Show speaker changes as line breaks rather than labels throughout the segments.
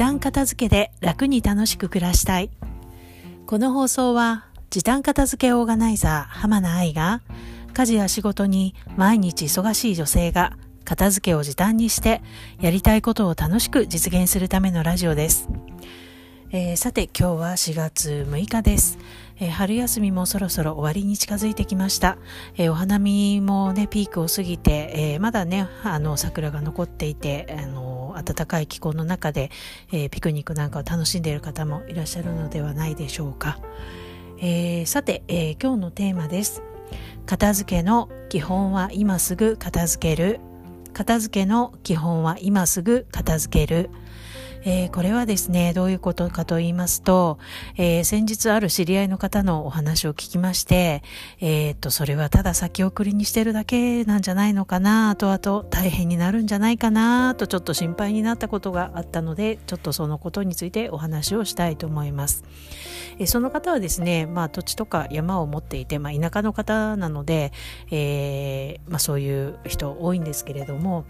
短片付けで楽に楽しく暮らしたい。この放送は時短片付けオーガナイザー浜名愛が家事や仕事に毎日忙しい女性が片付けを時短にしてやりたいことを楽しく実現するためのラジオです、えー、さて今日は4月6日です。えー、春休みもそろそろ終わりに近づいてきました。えー、お花見もね、ピークを過ぎて、えー、まだね、あの、桜が残っていて、あの、暖かい気候の中で、えピクニックなんかを楽しんでいる方もいらっしゃるのではないでしょうか。えさて、え今日のテーマです。片付けの基本は今すぐ片付ける。片付けの基本は今すぐ片付ける。えー、これはですね、どういうことかと言いますと、えー、先日ある知り合いの方のお話を聞きまして、えー、っと、それはただ先送りにしてるだけなんじゃないのかな、後々大変になるんじゃないかな、とちょっと心配になったことがあったので、ちょっとそのことについてお話をしたいと思います。えその方はですね、まあ土地とか山を持っていて、まあ田舎の方なので、えまあそういう人多いんですけれども、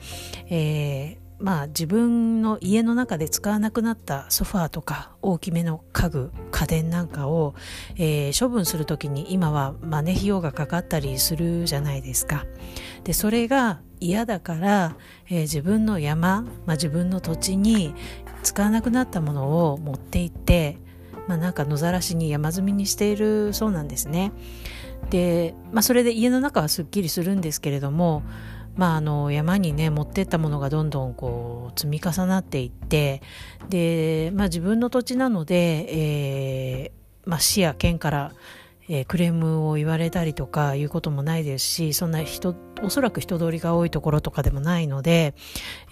えーまあ自分の家の中で使わなくなったソファーとか大きめの家具家電なんかを、えー、処分する時に今はマネ費用がかかったりするじゃないですか。でそれが嫌だから、えー、自分の山、まあ、自分の土地に使わなくなったものを持って行ってまあ、なんか野ざらしに山積みにしているそうなんですね。で、まあ、それで家の中はすっきりするんですけれどもまあ、あの山にね持ってったものがどんどんこう積み重なっていってで、まあ、自分の土地なので、えーまあ、市や県からえー、クレームを言われたりとかいうこともないですしそんな人おそらく人通りが多いところとかでもないので、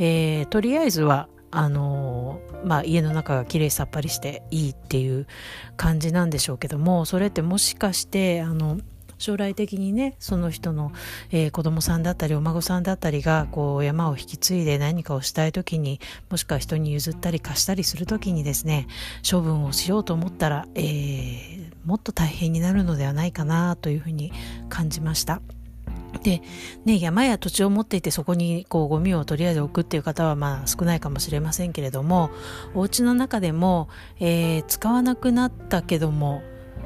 えー、とりあえずはあのー、まあ、家の中がきれいさっぱりしていいっていう感じなんでしょうけどもそれってもしかしてあの将来的にねその人の、えー、子供さんだったりお孫さんだったりがこう山を引き継いで何かをしたい時にもしくは人に譲ったり貸したりする時にですね処分をしようと思ったら、えー、もっと大変になるのではないかなというふうに感じました。で、ね、山や土地を持っていてそこにこうゴミをとりあえず置くっていう方はまあ少ないかもしれませんけれどもお家の中でも、えー、使わなくなったけども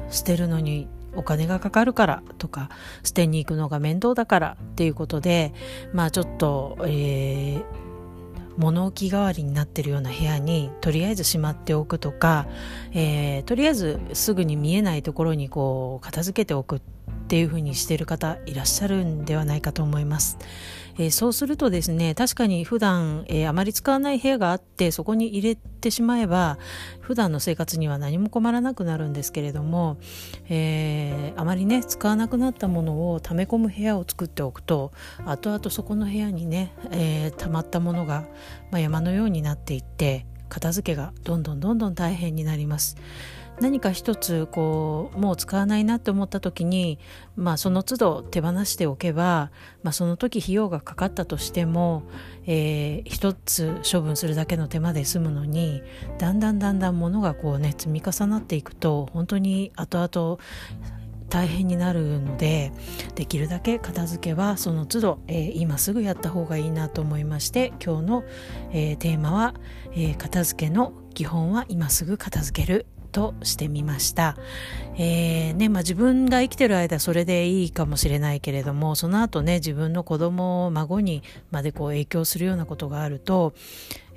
捨てるのにお金がかかるからとか捨てに行くのが面倒だからっていうことでまあちょっと、えー、物置代わりになってるような部屋にとりあえずしまっておくとか、えー、とりあえずすぐに見えないところにこう片付けておくってていうふうにしてる方いらっしゃるんではないかと思います。えー、そうするとですね確かに普段、えー、あまり使わない部屋があってそこに入れてしまえば普段の生活には何も困らなくなるんですけれども、えー、あまりね使わなくなったものを溜め込む部屋を作っておくと後々そこの部屋にね、え、溜まったものが、まあ、山のようになっていって片付けがどんどんどんどん大変になります。何か一つこうもう使わないなって思った時に、まあ、その都度手放しておけば、まあ、その時費用がかかったとしても、えー、一つ処分するだけの手間で済むのにだんだんだんだん物がこうね積み重なっていくと本当に後々大変になるのでできるだけ片付けはその都度、えー、今すぐやった方がいいなと思いまして今日の、えー、テーマは、えー、片付けの基本は今すぐ片付ける。としてみました。えー、ね、まあ、自分が生きてる間それでいいかもしれないけれども、その後ね、自分の子供、孫にまでこう影響するようなことがあると、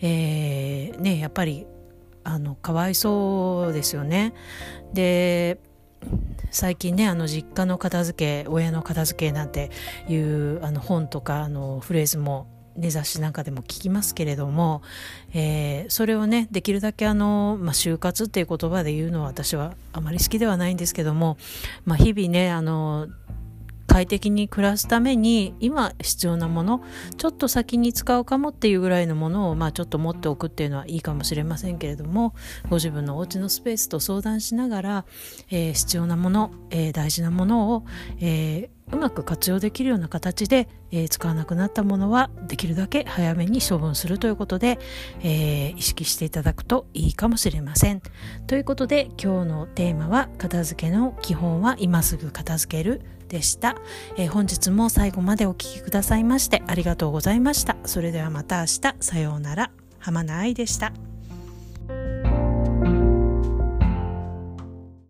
えー、ね、やっぱり、あの、かわいそうですよね。で、最近ねあの実家の片付け親の片付けなんていうあの本とかあのフレーズもね、雑誌なんかでも聞きますけれども、えー、それをねできるだけあの、まあ、就活っていう言葉で言うのは私はあまり好きではないんですけども、まあ、日々ねあの快適に暮らすために今必要なものちょっと先に使うかもっていうぐらいのものを、まあ、ちょっと持っておくっていうのはいいかもしれませんけれどもご自分のお家のスペースと相談しながら、えー、必要なもの、えー、大事なものを、えーうまく活用できるような形で、えー、使わなくなったものはできるだけ早めに処分するということで、えー、意識していただくといいかもしれません。ということで今日のテーマは片付けの基本は今すぐ片付けるでした、えー、本日も最後までお聴きくださいましてありがとうございました。それではまた明日さようなら浜名愛でした。